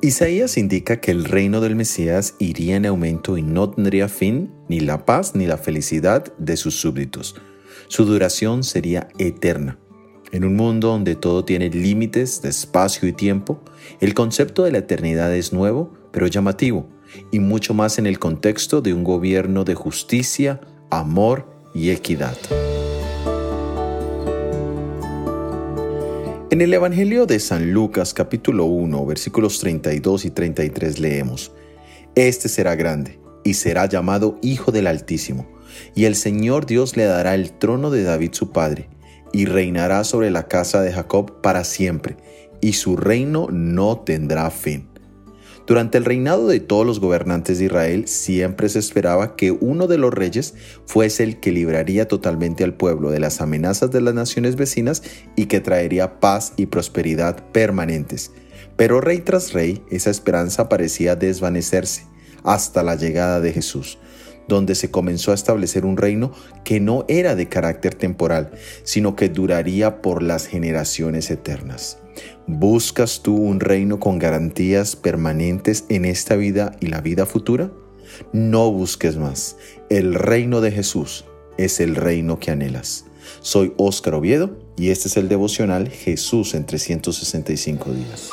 Isaías indica que el reino del Mesías iría en aumento y no tendría fin ni la paz ni la felicidad de sus súbditos. Su duración sería eterna. En un mundo donde todo tiene límites de espacio y tiempo, el concepto de la eternidad es nuevo, pero llamativo, y mucho más en el contexto de un gobierno de justicia, amor y equidad. En el Evangelio de San Lucas capítulo 1 versículos 32 y 33 leemos, Este será grande y será llamado Hijo del Altísimo, y el Señor Dios le dará el trono de David su padre, y reinará sobre la casa de Jacob para siempre, y su reino no tendrá fin. Durante el reinado de todos los gobernantes de Israel siempre se esperaba que uno de los reyes fuese el que libraría totalmente al pueblo de las amenazas de las naciones vecinas y que traería paz y prosperidad permanentes. Pero rey tras rey esa esperanza parecía desvanecerse hasta la llegada de Jesús donde se comenzó a establecer un reino que no era de carácter temporal, sino que duraría por las generaciones eternas. ¿Buscas tú un reino con garantías permanentes en esta vida y la vida futura? No busques más. El reino de Jesús es el reino que anhelas. Soy Óscar Oviedo y este es el devocional Jesús en 365 días.